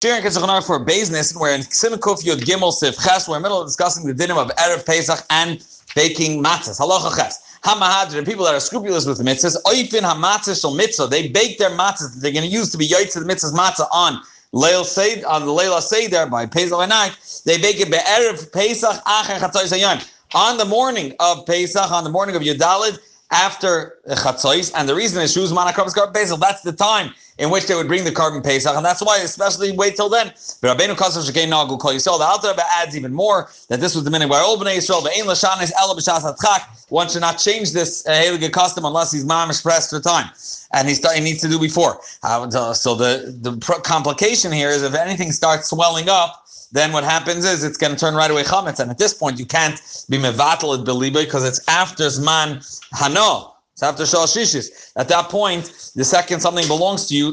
Sharing Kitzachonor for business, and we're in Simikuf Yud Gimel Sif Ches, we're in the middle of discussing the dinim of Erev Pesach and baking matzahs. Halacha Ches. Hamahadr, people that are scrupulous with the mitzvahs, Oifin Hamatzah Shal Mitzvah, they bake their matzahs that they're going to use to be Yaitz the mitzvahs matzah on Leil Seid, on the Leila Seder by Pesach night. They bake it by Erev Pesach Acher Chatzos Hayom. On the morning of Pesach, on the morning of Yudalid, after Chatzos, and the reason is Shuz Manakavas Korban Pesach, that's the time in which they would bring the korban Pesach, and that's why especially wait till then. But Rabbeinu Kasav Shekein Nagu Kol Yisrael, the Alter Rebbe adds even more that this was the minute where all Bnei Yisrael, Ve'ein Lashanis Ela B'Shas Atchak, one should not change this uh, Heilige custom unless he's mamish pressed for time. And he's, he needs to do before. Uh, so the, the complication here is if anything starts swelling up, then what happens is it's going to turn right away chametz, and at this point you can't be mevatel it beliba because it's after zman hano. It's after Shal Shishis. At that point, the second something belongs to you,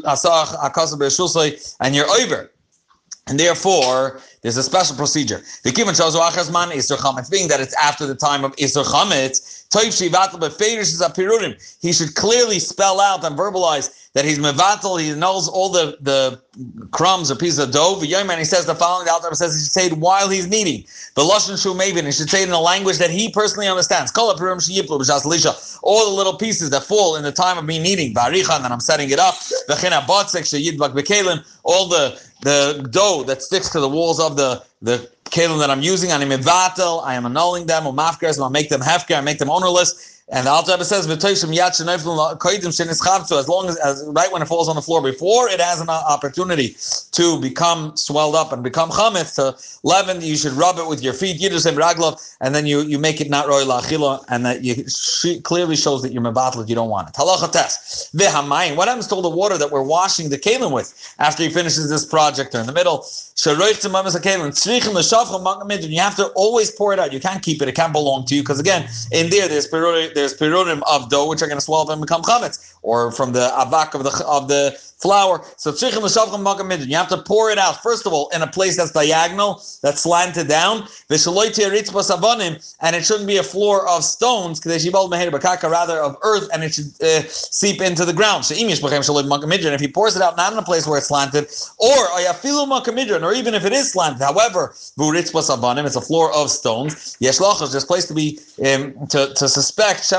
and you're over. And therefore, there's a special procedure. The given shows achazman isur chametz, being that it's after the time of isur chametz. He should clearly spell out and verbalize that he's mevatel, he knows all the, the crumbs or pieces of dough. And he says the following, the Alter says he should say it while he's kneading. The Lashon Shu Mavin, he should say it in a language that he personally understands. All the little pieces that fall in the time of me kneading, Barichan, and I'm setting it up. All the the dough that sticks to the walls of the the kalim that I'm using, I'm mevatel, I am annulling them, or mafkers, I'll make them hefker, I make them ownerless. And the Alter Rebbe says, as long as, as right when it falls on the floor, before it has an opportunity to become swelled up and become chametz, to leaven, you should rub it with your feet, yidusem raglov, and then you, you make it not roy lachila, and that you clearly shows that you're mebatlet, you don't want it. Halacha test. V'hamayim. What happens to all the water that we're washing the kalim with after he finishes this project or in the middle? You have to always pour it out. You can't keep it. It can't belong to you because again, in there there's there's pirurim of dough which are going to swell up and become chametz, or from the avak of the of the flour. So. You have to pour it out first of all in a place that's diagonal, that's slanted down. and it shouldn't be a floor of stones, rather of earth, and it should uh, seep into the ground. So if he pours it out not in a place where it's slanted, or or even if it is slanted, however, it's a floor of stones. Yeshlachos, there's place to be um, to, to suspect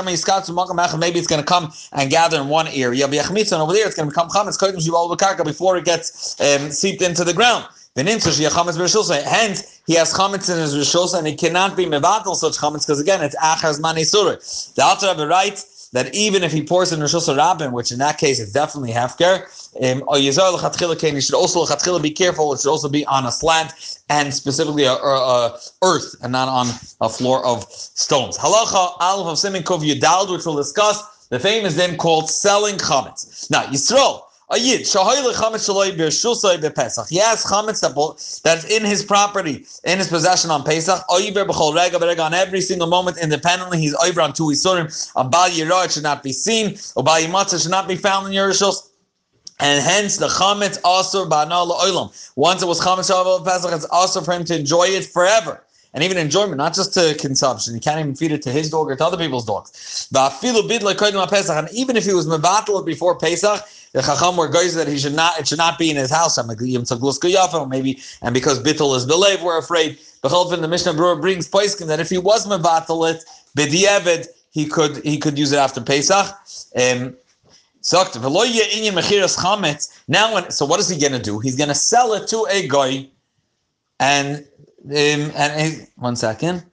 maybe it's going to come and gather in one area. And over there, it's going to become chametz before it gets um, seeped into the ground. Hence, he has chametz in his rishos, and he cannot be mevatel such chametz because again, it's achaz manisur. The Alter Rebbe writes that even if he pours in rishos rabbin, which in that case is definitely hefker, um, you should also be careful. It should also be on a slant and specifically a, a, a earth and not on a floor of stones. Halacha Aleph of Simin Kov Yudal, which we'll discuss. The famous then called selling chametz. Now Yisrael a yid shahoyle chametz shaloi b'shusay b'pesach. He has chametz that that's in his property, in his possession on Pesach. Oiver b'chol rega b'rega on every single moment independently. He's over on two isurim. On bal yirah it should not be seen. Or bal yimatzah should not be found in Yerushos. And hence the chametz also ba'na la'olam. Once it was chametz shaloi Pesach, it's also for him to enjoy it forever and even enjoyment, not just to consumption. He can't even feed it to his dog or to other people's dogs. And even if he was mevatel before Pesach, the Chacham were guys that he should not, it should not be in his house. Maybe, and because Bittul is believed, we're afraid. The the Mishnah Berurah brings Poiskin that if he was mevatel it, b'di'evid, he could he could use it after Pesach. Um, now, when, so what is he going to do? He's going to sell it to a guy, and um, and one second.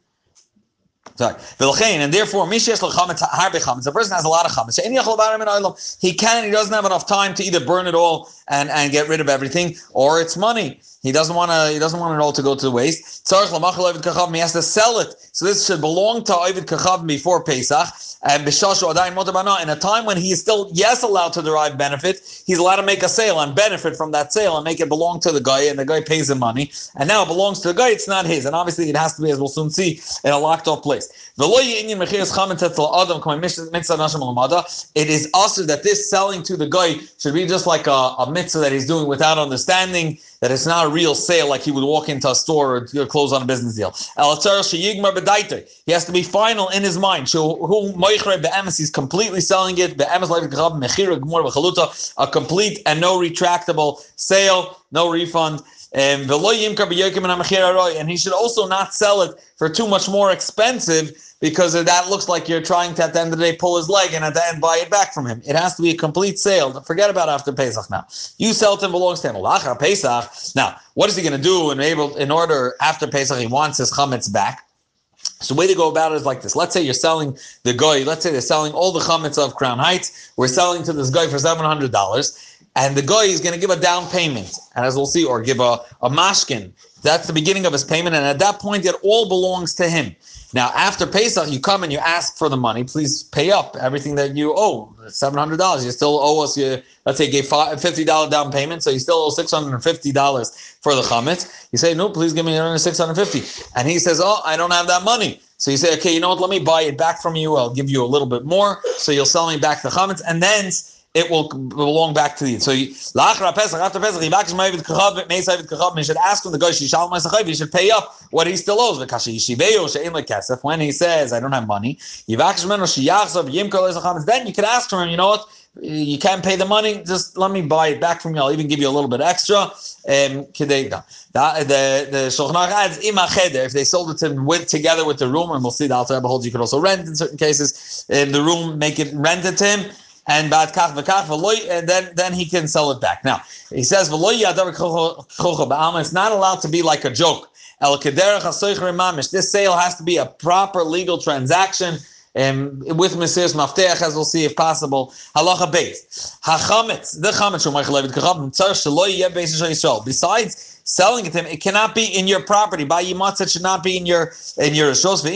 Sorry. And therefore, the person has a lot of chametz. He can, he doesn't have enough time to either burn it all and, and get rid of everything, or it's money. He doesn't want to. He doesn't want it all to go to the waste. He has to sell it. So this should belong to Ovid Kachav before Pesach. And in a time when he is still yes allowed to derive benefit, he's allowed to make a sale and benefit from that sale and make it belong to the guy, and the guy pays him money. And now it belongs to the guy. It's not his, and obviously it has to be, as we'll soon see, in a locked off place. It is also that this selling to the guy should be just like a, a mitzvah that he's doing without understanding that it's not a real sale like he would walk into a store or close on a business deal. He has to be final in his mind. He's completely selling it. A complete and no retractable sale, no refund. Um, and he should also not sell it for too much more expensive because that looks like you're trying to, at the end of the day, pull his leg and at the end buy it back from him. It has to be a complete sale. Forget about after Pesach now. You sell it him belongs to him. Pesach. Now, what is he going to do in, able, in order after Pesach? He wants his chametz back. So the way to go about it is like this. Let's say you're selling the guy. Let's say they're selling all the chametz of Crown Heights. We're selling to this guy for seven hundred dollars and the guy is going to give a down payment, and as we'll see, or give a, a mashkin. That's the beginning of his payment, and at that point, it all belongs to him. Now, after Pesach, you come and you ask for the money. Please pay up everything that you owe. Seven hundred dollars. You still owe us. You let's say you gave fifty dollar down payment, so you still owe six hundred and fifty dollars for the chametz. You say no, please give me another six hundred fifty, and he says, oh, I don't have that money. So you say, okay, you know what? Let me buy it back from you. I'll give you a little bit more, so you'll sell me back the chametz, and then it will belong back to you. So lachra Pesach after Pesach, he back Shmei V'Kachav Meisai V'Kachav. He should ask him the guy Shishal Ma'asachav. He should pay up what he still owes. V'Kashi Yishiveo She'in LeKesef. When he says I don't have money, Yivak Shmeno Shiyachzav Yimkol Ezachavim. Then you can ask him. You know what? You can't pay the money. Just let me buy it back from you. I'll even give you a little bit extra. Um, the the Shulchan adds. If they sold it to him with together with the room, and we'll see the Alter holds you could also rent in certain cases. In the room, make it rented to him and v'kach and then then he can sell it back. Now he says it's not allowed to be like a joke. El This sale has to be a proper legal transaction. Um, with Mesiris Mafteach, as we'll see if possible. Halacha base. Hachametz, the chametz, Besides selling it to him, it cannot be in your property. By Yimatzah, should not be in your in your shos. The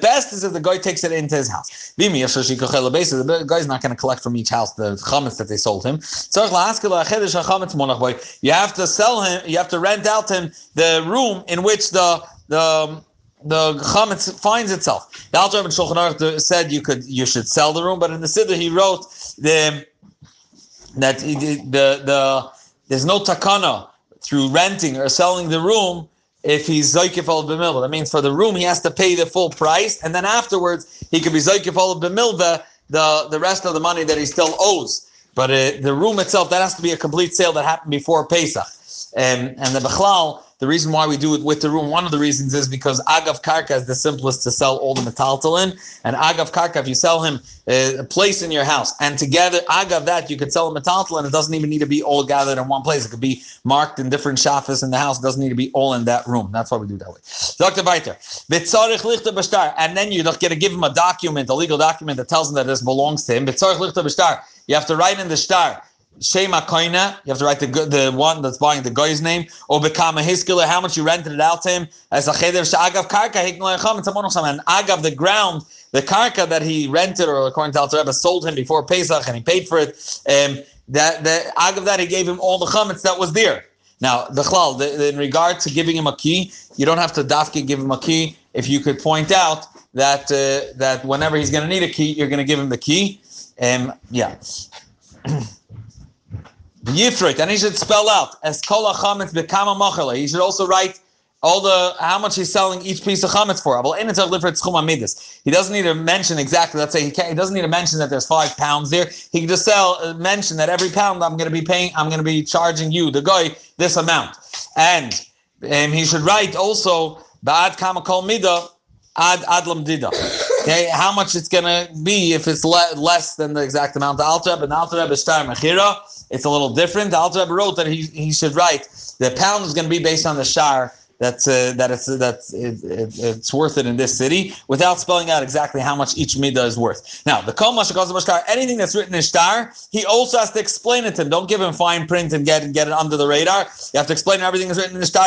best is if the guy takes it into his house. The guy's not going to collect from each house the chametz that they sold him. You have to sell him. You have to rent out him the room in which the the the chametz finds itself. The Alter Shulchan said you could you should sell the room, but in the Siddur he wrote the that the the there's no takana through renting or selling the room if he's Zoykif al B'milva. That means for the room, he has to pay the full price, and then afterwards, he could be Zoykif al B'milva, the, the rest of the money that he still owes. But uh, the room itself, that has to be a complete sale that happened before Pesach. Um, and the Bechlal, the reason why we do it with the room, one of the reasons is because Agav Karka is the simplest to sell all the metaltalin. And Agav Karka, if you sell him uh, a place in your house, and together, Agav that, you could sell a metaltalin, it doesn't even need to be all gathered in one place. It could be marked in different shafas in the house. It doesn't need to be all in that room. That's why we do that way. Dr. Beiter, and then you're going to give him a document, a legal document that tells him that this belongs to him. You have to write in the star Shema Koina, you have to write the the one that's buying the guy's name, or become a hiskiller, how much you rented it out to him, as a cheder shagav karka and agav the ground, the karka that he rented, or according to Alter Rebbe, sold him before Pesach, and he paid for it. Um, that the agav that he gave him all the chametz that was there. Now the chlal, in regard to giving him a key, you don't have to dafki give him a key. If you could point out that uh, that whenever he's going to need a key, you're going to give him the key. Um, yeah. Yifrit, and he should spell out as kol chametz bekama machale. He should also write all the how much he's selling each piece of chametz for. He doesn't need to mention exactly. Let's say he. He doesn't need to mention that there's five pounds there. He can just sell uh, mention that every pound I'm going to be paying. I'm going to be charging you the guy this amount, and he should write also ba'ad kama kol mida ad adlam dida. Okay, how much it's to be if it's le- less than the exact amount. The Alter and Alter Rebbe Star Mechira it's a little different. The Alter Rebbe wrote that he, he should write the pound is to be based on the shar that's uh, that it's that's it, it, it's worth it in this city without spelling out exactly how much each midah is worth. Now the kol shtar, anything that's written in shtar, he also has to explain it to him. Don't give him fine print and get get it under the radar. You have to explain everything that's written in shtar.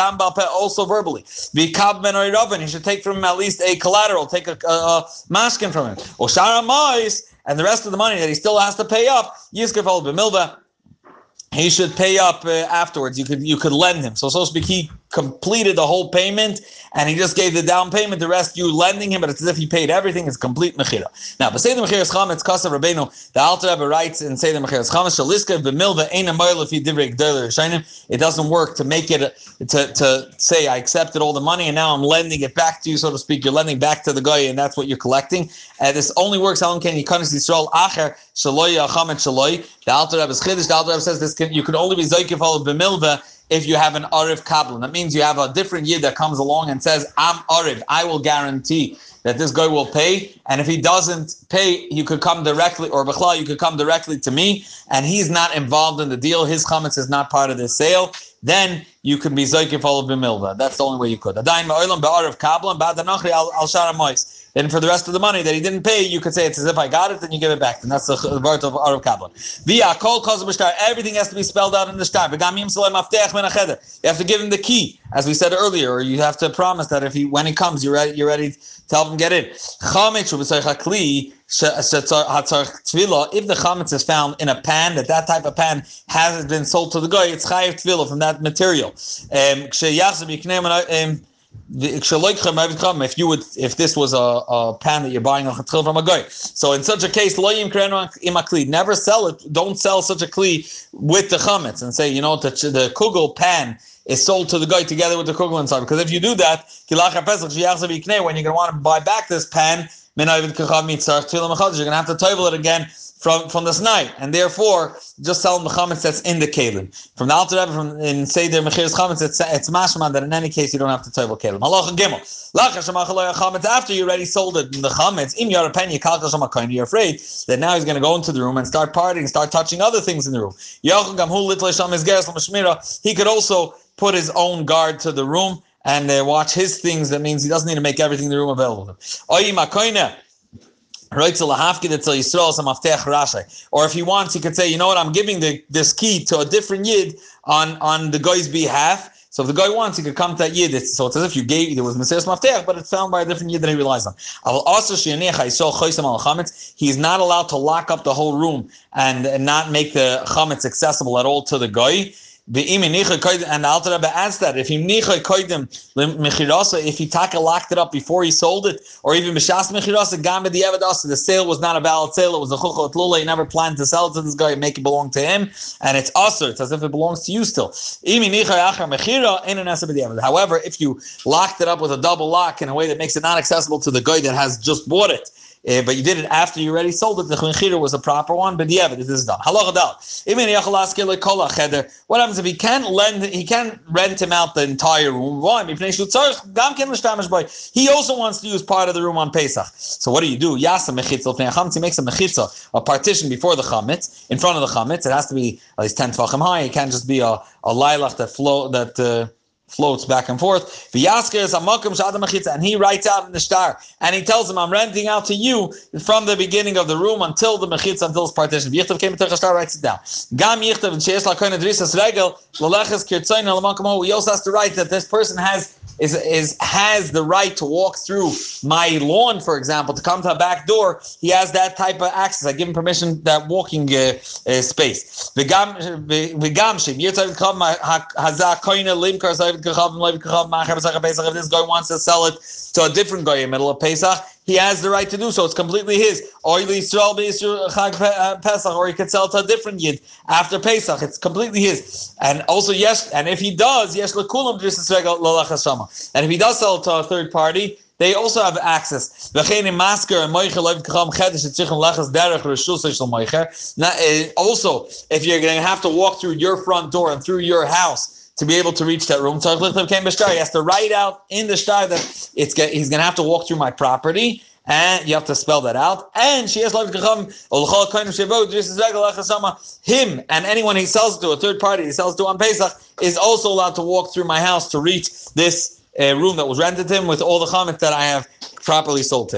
Gamba also verbally. Vikab ben He should take from him at least a collateral, take a, a, a maskin from him. Oshara and the rest of the money that he still has to pay up, Yizkafal b'milva, he should pay up uh, afterwards. You could you could lend him. So so speak, he completed the whole payment and he just gave the down payment, the rest you lending him, but it's as if he paid everything, it's complete mechira. Now, but say the mechira chametz kasav rabbeinu, the Alter Rebbe writes and say the mechira chametz shaliska b'milva ein a moil if divrei gdoler It doesn't work to make it to to say I accepted all the money and now I'm lending it back to you, so to speak. You're lending back to the guy, and that's what you're collecting. And this only works can you kanis Yisrael acher shaloi chametz shaloi. The Alter Rebbe is chiddush. The Alter Rebbe says this can, you can only be zoykif al b'milva if you have an Arif Kablan. That means you have a different yid that comes along and says, I'm Arif, I will guarantee that this guy will pay. And if he doesn't pay, you could come directly, or Bechla, you could come directly to me, and he's not involved in the deal. His chametz is not part of the sale. Then you can be Zoykif of Bimilva. That's the only way you could. Then for the rest of the money that he didn't pay, you could say it's as if I got it, then you give it back. And that's the word of Arev Kablan. Via kol everything has to be spelled out in the star. You have to give him the key, as we said earlier, or you have to promise that if he when he comes, you're ready, you're ready to help him get in. If the chametz is found in a pan, that that type of pan hasn't been sold to the guy, it's chayiv tvila from that material. Um, if you would, if this was a, a pan that you're buying from a guy, so in such a case, never sell it. Don't sell such a kli with the chametz and say, you know, the, the kugel pan is sold to the guy together with the kugel inside. Because if you do that, when you're going to want to buy back this pan, you're going to have to tovel it again from from this night, and therefore just tell chametz that's in the kalim. From the Alter Rebbe, from in Seder Mechiras chametz, it's it's mashman that in any case you don't have to toivel kalim. Halacha gimel. chametz after you already sold it in the chametz. Im yarapen. You're afraid that now he's going to go into the room and start partying, start touching other things in the room. He could also put his own guard to the room and uh, watch his things. That means he doesn't need to make everything in the room available to him. Or if he wants, he could say, you know what, I'm giving the, this key to a different yid on, on the guy's behalf. So if the guy wants, he could come to that yid. It's, so it's as if you gave, it there was Mesiris Mafteach, but it's found by a different yid that he relies on. I will also, he's not allowed to lock up the whole room and, and not make the chametz accessible at all to the guy and the Alter Rebbe adds that if he if he taka locked it up before he sold it, or even b'shas mechirasa gam the evidasa, the sale was not a valid sale; it was a chuchot lula. He never planned to sell it to this guy and make it belong to him, and it's usher. It's as if it belongs to you still. However, if you locked it up with a double lock in a way that makes it not accessible to the guy that has just bought it, uh, but you did it after you already sold it. The chinchira was a proper one, but yeah, but this is done. What happens if he can't lend? He can't rent him out the entire room. Why? He also wants to use part of the room on Pesach. So what do you do? He makes a mechitza, a partition before the chametz, in front of the chametz. It has to be at least ten tvachim high. It can't just be a a lilac that flow that. Uh, floats back and forth. And he writes out in the star, and he tells him, I'm renting out to you from the beginning of the room until the mechitza, until this partition. Came to the star, writes it down. Gam and Regel, He also has to write that this person has is is has the right to walk through my lawn, for example, to come to a back door. He has that type of access. I give him permission that walking uh, uh, space. This guy wants to sell it to a different guy in the middle of Pesach he has the right to do so. It's completely his. Or uh, uh, or he could sell to a different yid after Pesach. It's completely his. And also, yes, and if he does, yes, and if he does sell to a third party, they also have access. Eh, also, if you're going to have to walk through your front door and through your house to be able to reach that room. So he has to write out in the star that it's he's going to have to walk through my property, and you have to spell that out. And she has him and anyone he sells to a third party he sells to on Pesach is also allowed to walk through my house to reach this uh, room that was rented to him with all the chametz that I have properly sold to him.